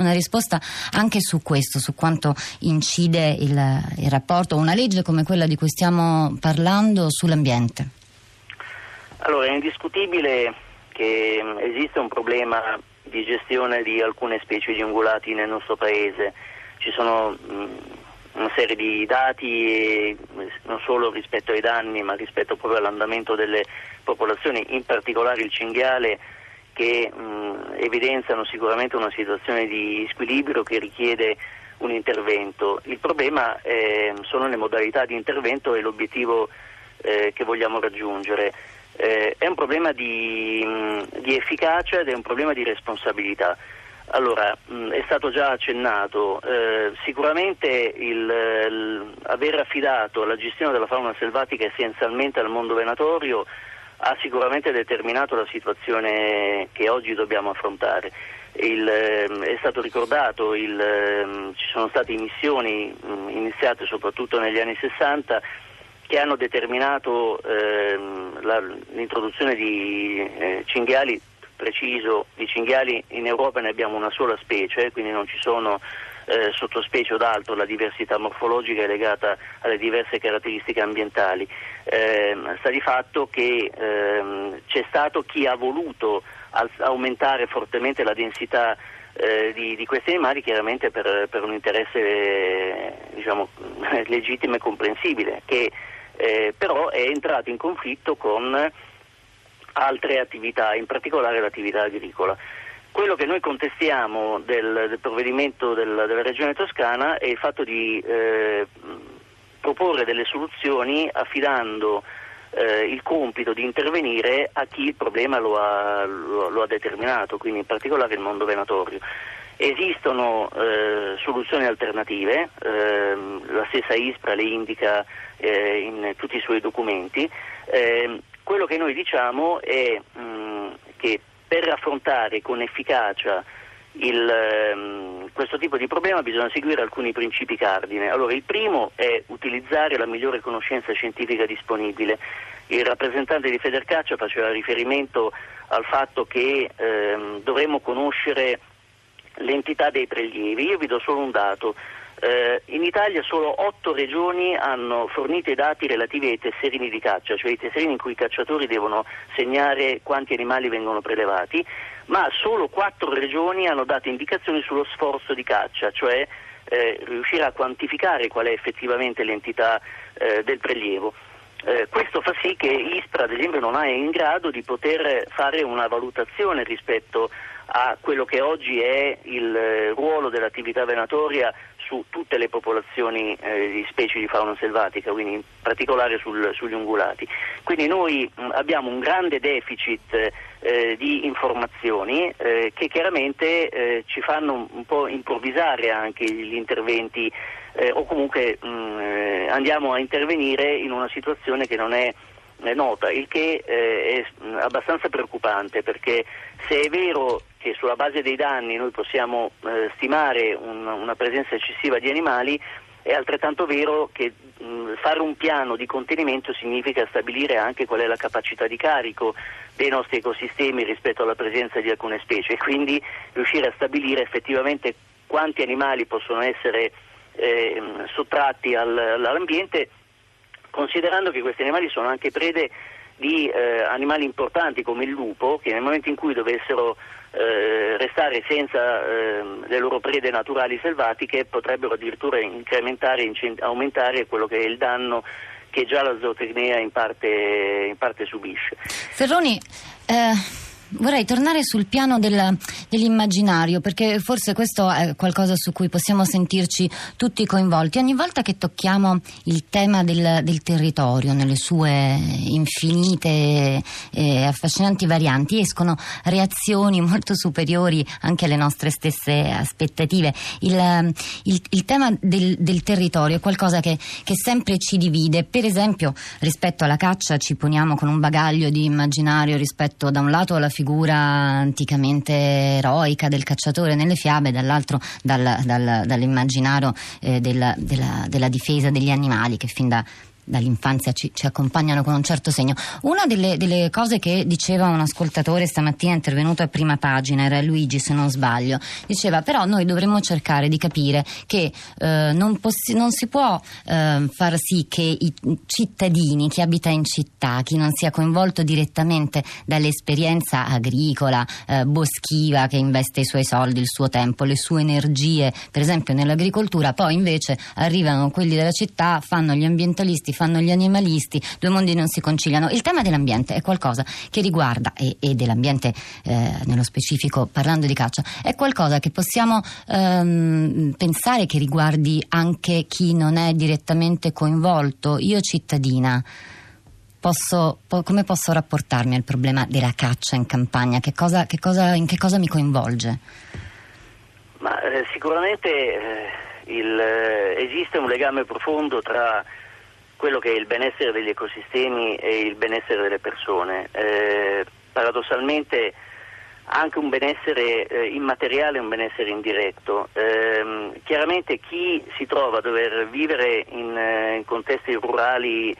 una risposta anche su questo, su quanto incide il, il, rapporto, una legge come quella di cui stiamo parlando sull'ambiente. Allora, è indiscutibile che esiste un problema di gestione di alcune specie di ungulati nel nostro paese. Ci sono mh, una serie di dati, non solo rispetto ai danni, ma rispetto proprio all'andamento delle popolazioni, in particolare il cinghiale che mh, evidenziano sicuramente una situazione di squilibrio che richiede un intervento. Il problema eh, sono le modalità di intervento e l'obiettivo eh, che vogliamo raggiungere. Eh, è un problema di, mh, di, efficacia ed è un problema di responsabilità. Allora, mh, è stato già accennato, eh, sicuramente il, il, aver affidato la gestione della fauna selvatica essenzialmente al mondo venatorio ha sicuramente determinato la situazione che oggi dobbiamo affrontare. Il, ehm, è stato ricordato, il, ehm, ci sono state missioni iniziate soprattutto negli anni 60 che hanno determinato ehm, la, l'introduzione di eh, cinghiali, preciso, di cinghiali in Europa ne abbiamo una sola specie, quindi non ci sono eh, sottospecie o d'altro, la diversità morfologica è legata alle diverse caratteristiche ambientali. Eh, sta di fatto che ehm, c'è stato chi ha voluto al- aumentare fortemente la densità eh, di, di, questi animali chiaramente per, per un interesse diciamo, legittimo e comprensibile che eh, però è entrato in conflitto con altre attività, in particolare l'attività agricola. Quello che noi contestiamo del, del provvedimento del, della Regione Toscana è il fatto di eh, proporre delle soluzioni affidando eh, il compito di intervenire a chi il problema lo ha, lo, lo ha, determinato, quindi in particolare il mondo venatorio. Esistono eh, soluzioni alternative, ehm, la stessa ISPRA le indica eh, in tutti i suoi documenti. Ehm, quello che noi diciamo è mh, che per affrontare con efficacia il, ehm, questo tipo di problema bisogna seguire alcuni principi cardine. Allora, il primo è utilizzare la migliore conoscenza scientifica disponibile. Il rappresentante di Federcaccia faceva riferimento al fatto che ehm, dovremmo conoscere l'entità dei prelievi. Io vi do solo un dato. Eh, in Italia solo otto regioni hanno fornito i dati relativi ai tesserini di caccia, cioè i tesserini in cui i cacciatori devono segnare quanti animali vengono prelevati, ma solo quattro regioni hanno dato indicazioni sullo sforzo di caccia, cioè eh, riuscire a quantificare qual è effettivamente l'entità eh, del prelievo. Eh, questo fa sì che ISPRA ad esempio non è in grado di poter fare una valutazione rispetto a quello che oggi è il eh, ruolo dell'attività venatoria su tutte le popolazioni eh, di specie di fauna selvatica, quindi in particolare sul, sugli ungulati. Quindi noi mh, abbiamo un grande deficit eh, di informazioni eh, che chiaramente eh, ci fanno un, po' improvvisare anche gli interventi eh, o comunque mh, eh, andiamo a intervenire in una situazione che non è nota, il che è abbastanza preoccupante perché se è vero che sulla base dei danni noi possiamo eh, stimare un, una presenza eccessiva di animali, è altrettanto vero che mh, fare un piano di contenimento significa stabilire anche qual è la capacità di carico dei nostri ecosistemi rispetto alla presenza di alcune specie. E quindi riuscire a stabilire effettivamente quanti animali possono essere eh, sottratti al, all'ambiente, considerando che questi animali sono anche prede di eh, animali importanti come il lupo, che nel momento in cui dovessero eh, restare senza eh, le loro prede naturali selvatiche potrebbero addirittura incrementare, aumentare quello che è il danno che già la zootecnia in parte, in parte subisce. Ferroni, eh vorrei tornare sul piano del, dell'immaginario, perché forse questo è qualcosa su cui possiamo sentirci tutti coinvolti. Ogni volta che tocchiamo il tema del, del territorio, nelle sue infinite e affascinanti varianti, escono reazioni molto superiori anche alle nostre stesse aspettative. Il, il, il tema del, del, territorio è qualcosa che, che sempre ci divide. Per esempio, rispetto alla caccia ci poniamo con un bagaglio di immaginario rispetto da un lato alla figura anticamente eroica del cacciatore nelle fiabe, dall'altro dal, dal, dall'immaginario eh, della, della, della, difesa degli animali che fin da dall'infanzia ci, ci, accompagnano con un certo segno. Una delle, delle, cose che diceva un ascoltatore stamattina intervenuto a prima pagina, era Luigi se non sbaglio, diceva però noi dovremmo cercare di capire che eh, non, possi- non, si può eh, far sì che i cittadini, chi abita in città, chi non sia coinvolto direttamente dall'esperienza agricola, eh, boschiva, che investe i suoi soldi, il suo tempo, le sue energie, per esempio nell'agricoltura, poi invece arrivano quelli della città, fanno gli ambientalisti, fanno gli animalisti, due mondi non si conciliano. Il tema dell'ambiente è qualcosa che riguarda, e, e dell'ambiente eh, nello specifico parlando di caccia, è qualcosa che possiamo ehm, pensare che riguardi anche chi non è direttamente coinvolto. Io cittadina. Posso, po- come posso rapportarmi al problema della caccia in campagna? Che cosa, che cosa, in che cosa mi coinvolge? Ma, eh, sicuramente eh, il, eh, esiste un legame profondo tra quello che è il benessere degli ecosistemi e il benessere delle persone. Eh, paradossalmente anche un benessere eh, immateriale e un benessere indiretto. Eh, chiaramente chi si trova a dover vivere in, eh, in contesti rurali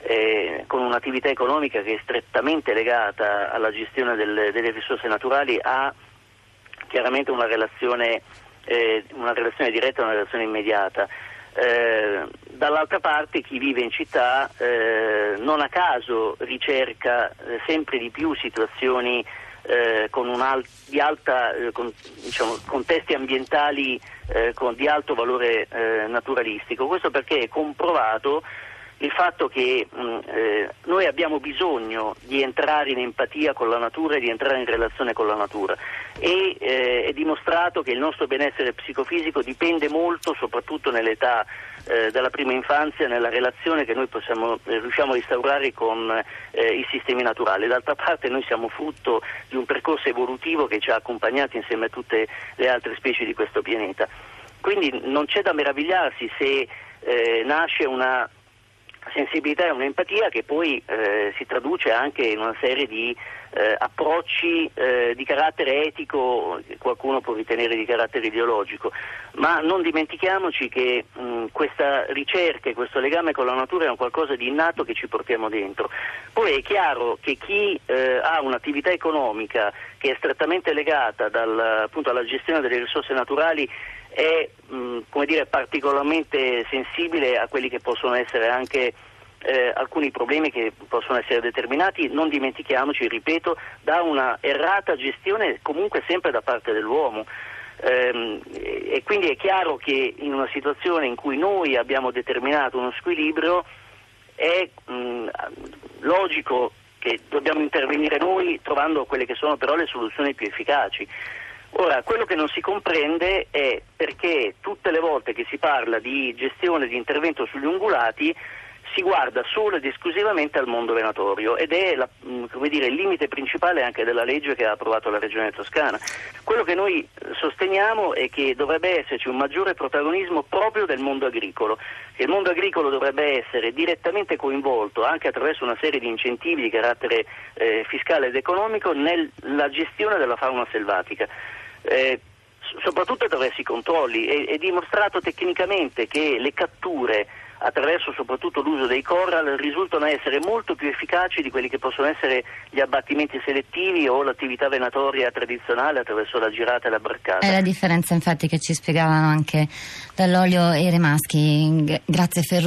eh, con un'attività economica che è strettamente legata alla gestione del, delle risorse naturali ha chiaramente una relazione, eh, una relazione diretta e una relazione immediata. Eh, dall'altra parte chi vive in città eh, non a caso ricerca eh, sempre di più situazioni eh, con al- di alta, eh, con, diciamo, contesti ambientali con, di alto valore naturalistico. Questo perché è comprovato il fatto che mh, abbiamo bisogno di entrare in empatia con la natura e di entrare in relazione con la natura e eh, è dimostrato che il nostro benessere psicofisico dipende molto, soprattutto nell'età eh, della prima infanzia, nella relazione che noi possiamo, eh, riusciamo a instaurare con eh, i sistemi naturali. D'altra parte noi siamo frutto di un percorso evolutivo che ci ha accompagnati insieme a tutte le altre specie di questo pianeta. Quindi non c'è da meravigliarsi se eh, nasce una sensibilità e un'empatia che poi eh, si traduce anche in una serie di eh, approcci eh, di carattere etico, qualcuno può ritenere di carattere ideologico, ma non dimentichiamoci che mh, questa ricerca e questo legame con la natura è un qualcosa di innato che ci portiamo dentro. Poi è chiaro che chi eh, ha un'attività economica che è strettamente legata dal, appunto, alla gestione delle risorse naturali è mh, dire, particolarmente sensibile a quelli che possono essere anche eh, alcuni problemi che possono essere determinati, non dimentichiamoci, ripeto, da una errata gestione comunque sempre da parte dell'uomo. Ehm, e quindi è chiaro che in una situazione in cui noi abbiamo determinato uno squilibrio è mh, logico che dobbiamo intervenire noi trovando quelle che sono però le soluzioni più efficaci. Ora, quello che non si comprende è perché tutte le volte che si parla di gestione di intervento sugli ungulati si guarda solo ed esclusivamente al mondo venatorio ed è la, mm, dire, il limite principale anche della legge che ha approvato la Regione Toscana. Quello che noi sosteniamo è che dovrebbe esserci un maggiore protagonismo proprio del mondo agricolo, che il mondo agricolo dovrebbe essere direttamente coinvolto anche attraverso una serie di incentivi di carattere eh, fiscale ed economico nella gestione della fauna selvatica eh, soprattutto attraverso i controlli. È, è dimostrato tecnicamente che le catture attraverso soprattutto l'uso dei coral risultano essere molto più efficaci di quelli che possono essere gli abbattimenti selettivi o l'attività venatoria tradizionale attraverso la girata e la braccata. È la differenza infatti che ci spiegavano anche dall'olio e i remaschi. Grazie Ferroni.